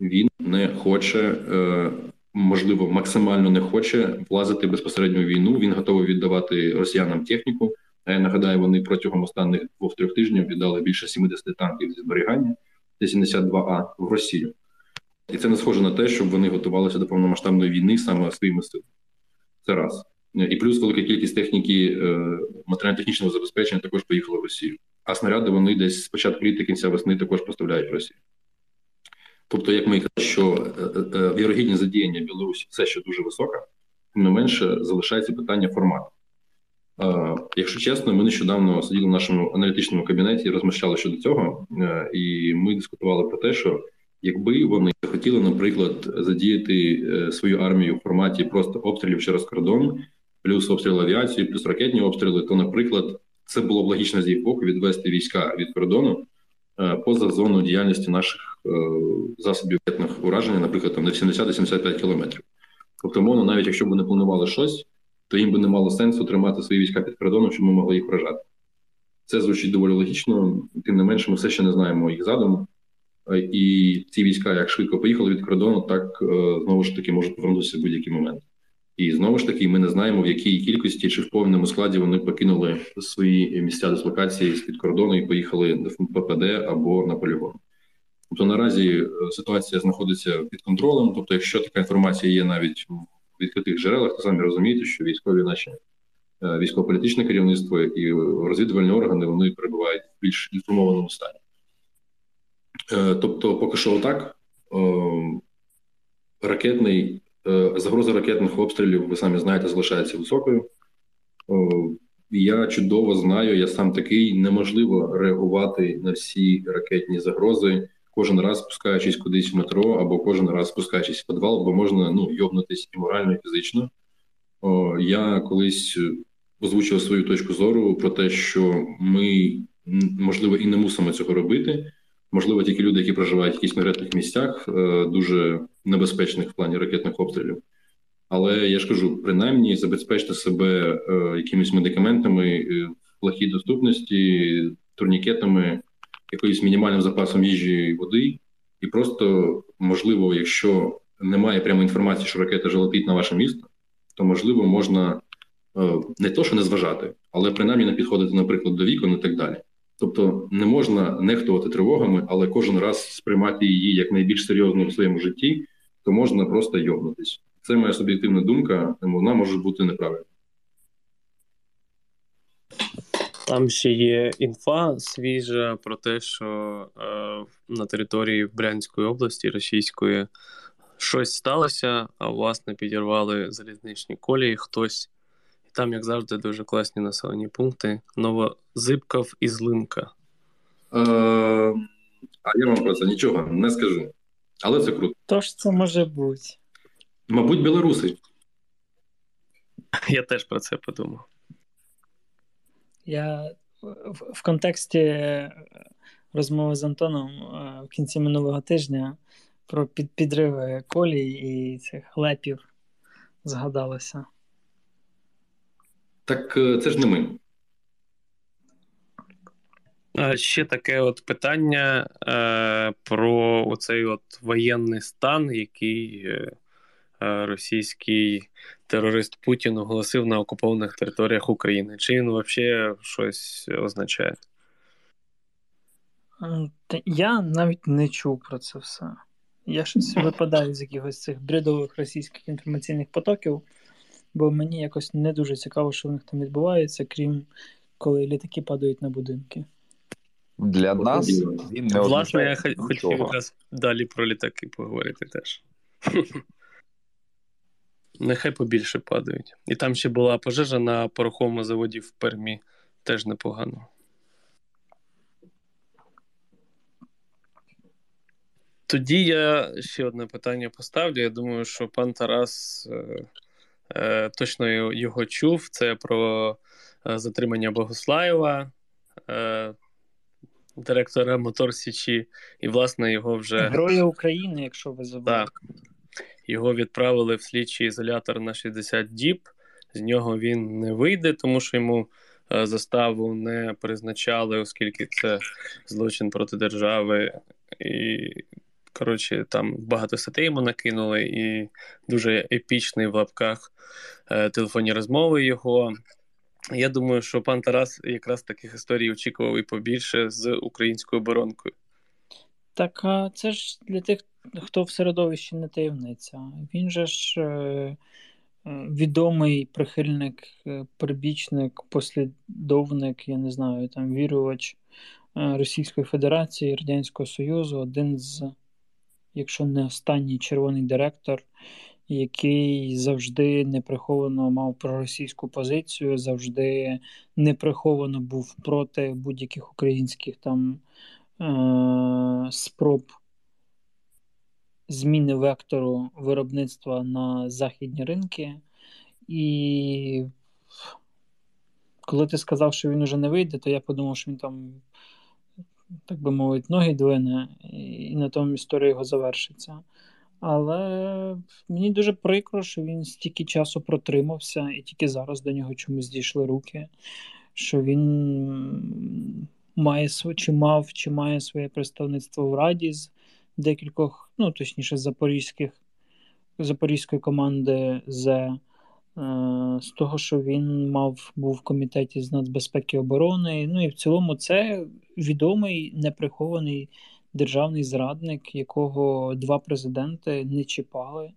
він не хоче, е, можливо, максимально не хоче влазити безпосередньо в війну. Він готовий віддавати росіянам техніку. А я нагадаю, вони протягом останніх двох-трьох тижнів віддали більше 70 танків зі зберігання, 72 а в Росію. І це не схоже на те, щоб вони готувалися до повномасштабної війни саме своїми силами. Це раз. І плюс велика кількість техніки е, матеріально-технічного забезпечення також поїхала в Росію. А снаряди вони десь з початку літа кінця весни також поставляють в Росію. Тобто, як ми казали, що е, е, задіяння Білорусі все ще дуже висока, тим не менше залишається питання формату. Якщо чесно, ми нещодавно сиділи в нашому аналітичному кабінеті і розміщали щодо цього, і ми дискутували про те, що Якби вони хотіли, наприклад, задіяти свою армію в форматі просто обстрілів через кордон, плюс обстріл авіації, плюс ракетні обстріли, то, наприклад, це було б логічно з їх боку відвести війська від кордону е, поза зону діяльності наших е, засобів ракетних ураження, наприклад, там на 70-75 кілометрів. Тобто, мовно, навіть якщо б вони планували щось, то їм би не мало сенсу тримати свої війська під кордоном, щоб ми могли їх вражати. Це звучить доволі логічно, тим не менше, ми все ще не знаємо їх задуму. Е, і ці війська, як швидко поїхали від кордону, так знову ж таки можуть повернутися в будь-який момент. І знову ж таки, ми не знаємо, в якій кількості чи в повному складі вони покинули свої місця дислокації з під кордону і поїхали в ППД або на полігон. Тобто наразі ситуація знаходиться під контролем. Тобто, якщо така інформація є навіть в відкритих джерелах, то самі розумієте, що військові наші військово-політичне керівництво і розвідувальні органи вони перебувають в більш інформованому стані. Тобто, поки що, отак ракетний загроза ракетних обстрілів, ви самі знаєте, залишається високою. Я чудово знаю, я сам такий неможливо реагувати на всі ракетні загрози, кожен раз спускаючись кудись в метро, або кожен раз спускаючись в підвал, бо можна ну йобнутись і морально, і фізично. Я колись озвучив свою точку зору про те, що ми можливо і не мусимо цього робити. Можливо, тільки люди, які проживають в якихось конкретних місцях, е, дуже небезпечних в плані ракетних обстрілів. Але я ж кажу, принаймні забезпечте себе е, якимись медикаментами е, в плохій доступності, турнікетами, якоюсь мінімальним запасом їжі і води, і просто можливо, якщо немає прямо інформації, що ракета вже летить на ваше місто, то можливо можна е, не то, що не зважати, але принаймні не підходити, наприклад, до вікон і так далі. Тобто не можна нехтувати тривогами, але кожен раз сприймати її як найбільш серйозно в своєму житті, то можна просто йобнутись. Це моя суб'єктивна думка, вона може бути неправильна. Там ще є інфа свіжа про те, що е, на території Брянської області Російської щось сталося, а власне підірвали залізничні колії хтось. І там, як завжди, дуже класні населені пункти. Новозибкав і Злинка. Е, А я вам про це нічого не скажу. Але це круто. Тож це може бути. Мабуть, білоруси. Я теж про це подумав. Я в, в контексті розмови з Антоном е, в кінці минулого тижня про під, підриви колій і цих лепів згадалося. Так е, це ж не ми. Ще таке от питання е, про оцей от воєнний стан, який е, Е, російський терорист Путін оголосив на окупованих територіях України. Чи він взагалі щось означає? Я навіть не чув про це все. Я щось випадаю з якихось цих бредових російських інформаційних потоків, бо мені якось не дуже цікаво, що в них там відбувається, крім коли літаки падають на будинки. Для нас він не Власне, я хотів якраз далі про літаки поговорити теж. Нехай побільше падають. І там ще була пожежа на пороховому заводі в Пермі. Теж непогано. Тоді я ще одне питання поставлю. Я думаю, що пан Тарас е, е, точно його чув. Це про е, затримання Богослаєва, е, директора Мотор Січі, і, власне, його вже. Героя України, якщо ви забули. Так. Його відправили в слідчий ізолятор на 60 діб. З нього він не вийде, тому що йому е, заставу не призначали, оскільки це злочин проти держави. І, коротше, там багато статей йому накинули, і дуже епічний в лапках е, телефонні розмови його. Я думаю, що пан Тарас якраз таких історій очікував і побільше з українською оборонкою. Так, а це ж для тих, хто в середовищі не таємниця. Він же ж е, е, відомий прихильник, е, прибічник, послідовник, я не знаю, там вірувач Російської Федерації, Радянського Союзу, один з, якщо не останній червоний директор, який завжди неприховано мав проросійську позицію, завжди неприховано був проти будь-яких українських там спроб зміни вектору виробництва на західні ринки. І коли ти сказав, що він уже не вийде, то я подумав, що він там, так би мовити, ноги двине, і на тому історія його завершиться. Але мені дуже прикро, що він стільки часу протримався, і тільки зараз до нього чомусь дійшли руки, що він має чи мав, чи має своє представництво в Раді з декількох, ну точніше, запорізьких запорізької команди з е, з того, що він мав був в комітеті з нацбезпеки і оборони. Ну і в цілому це відомий неприхований державний зрадник, якого два президенти не чіпали,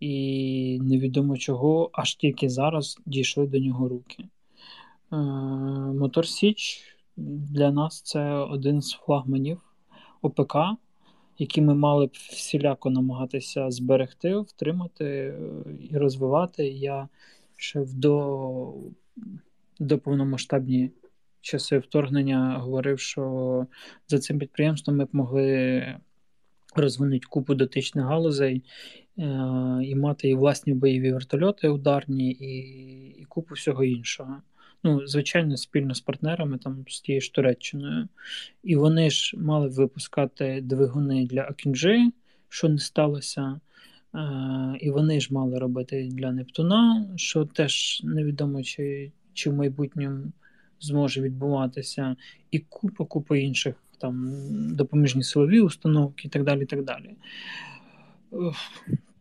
і невідомо чого, аж тільки зараз дійшли до нього руки. Е, Мотор Січ для нас це один з флагманів ОПК, які ми мали б всіляко намагатися зберегти, втримати е, і розвивати. Я ще в до, до повномасштабні часи вторгнення говорив, що за цим підприємством ми б могли розвинути купу дотичних галузей е, і мати і власні бойові вертольоти ударні, і, і купу всього іншого. Ну, звичайно, спільно з партнерами, там з тією ж Туреччиною. І вони ж мали випускати двигуни для Акінджи, що не сталося. Е, і вони ж мали робити для Нептуна, що теж невідомо, чи чи в майбутньому зможе відбуватися, і купа купа інших там допоміжні силові установки і так далі. і так далі.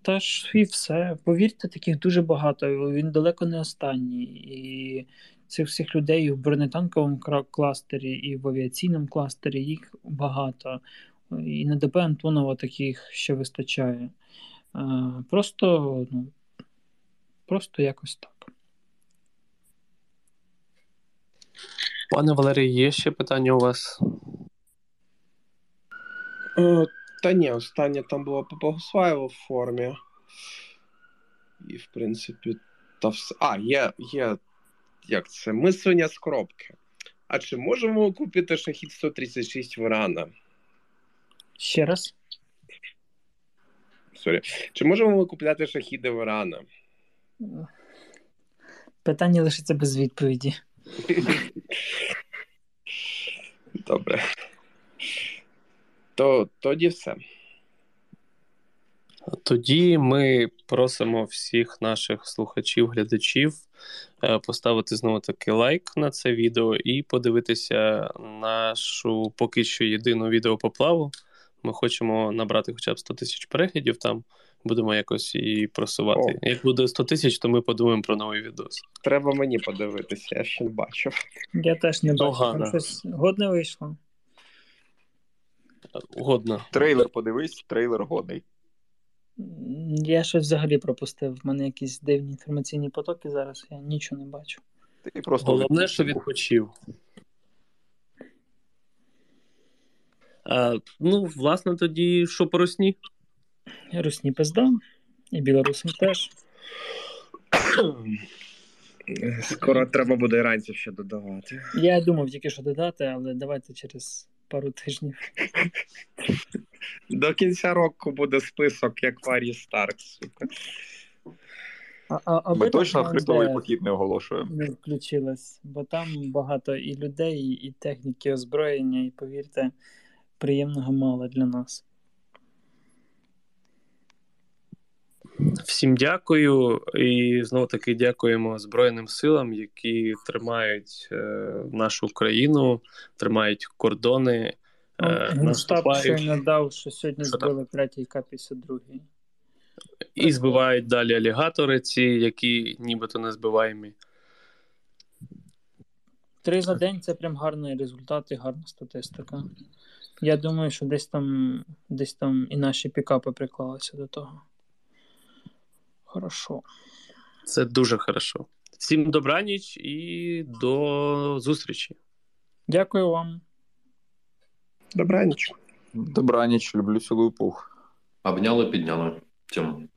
Та ж і все. Повірте, таких дуже багато. Він далеко не останній. І цих всіх людей в бронетанковому кластері, і в авіаційному кластері їх багато. І на ДП Антонова таких ще вистачає. Просто, ну, Просто якось так. Пане Валерій, є ще питання у вас? О, Та ні, останнє там було по Богослаєву в формі. І, в принципі, та все. А, є, є. Як це? Мислення з коробки. А чи можемо купити шахід 136 Варана? Ще раз. Сорі. Чи можемо ми купляти шахіди Варана? Питання лишиться без відповіді. Добре. То тоді все. Тоді ми просимо всіх наших слухачів, глядачів е, поставити знову таки лайк на це відео і подивитися нашу поки що єдину відеопоплаву. Ми хочемо набрати хоча б 100 тисяч переглядів там. Будемо якось її просувати. О. Як буде 100 тисяч, то ми подумаємо про новий відос. Треба мені подивитися, я ще не бачив. Я теж не бачив. Там щось годне вийшло. Годно. Трейлер подивись, трейлер годний. Я щось взагалі пропустив. В мене якісь дивні інформаційні потоки зараз, я нічого не бачу. Ти просто Головне, що відпочив. А, Ну, власне, тоді що по русні? Русні пизда, і білорусам теж. Скоро треба буде іранців ще додавати. Я думав тільки що додати, але давайте через пару тижнів. До кінця року буде список, як Варі Старк, сука. А, а, Ми точно хрестовий похід не оголошуємо. Не включилось, бо там багато і людей, і техніки озброєння, і повірте, приємного мало для нас. Всім дякую і знову таки дякуємо Збройним силам, які тримають е, нашу Україну, тримають кордони. Е, Генштаб ще дав, що сьогодні що збили третій К-52. І збивають далі алігатори, ці, які нібито не збиваємі. Три за день це прям гарний результат і гарна статистика. Я думаю, що десь там десь там і наші пікапи приклалися до того. Хорошо. Це дуже хорошо. Всім добраніч і до зустрічі. Дякую вам. Добраніч. Добраніч, люблю цілую пух. Обняли, підняли. Цьому.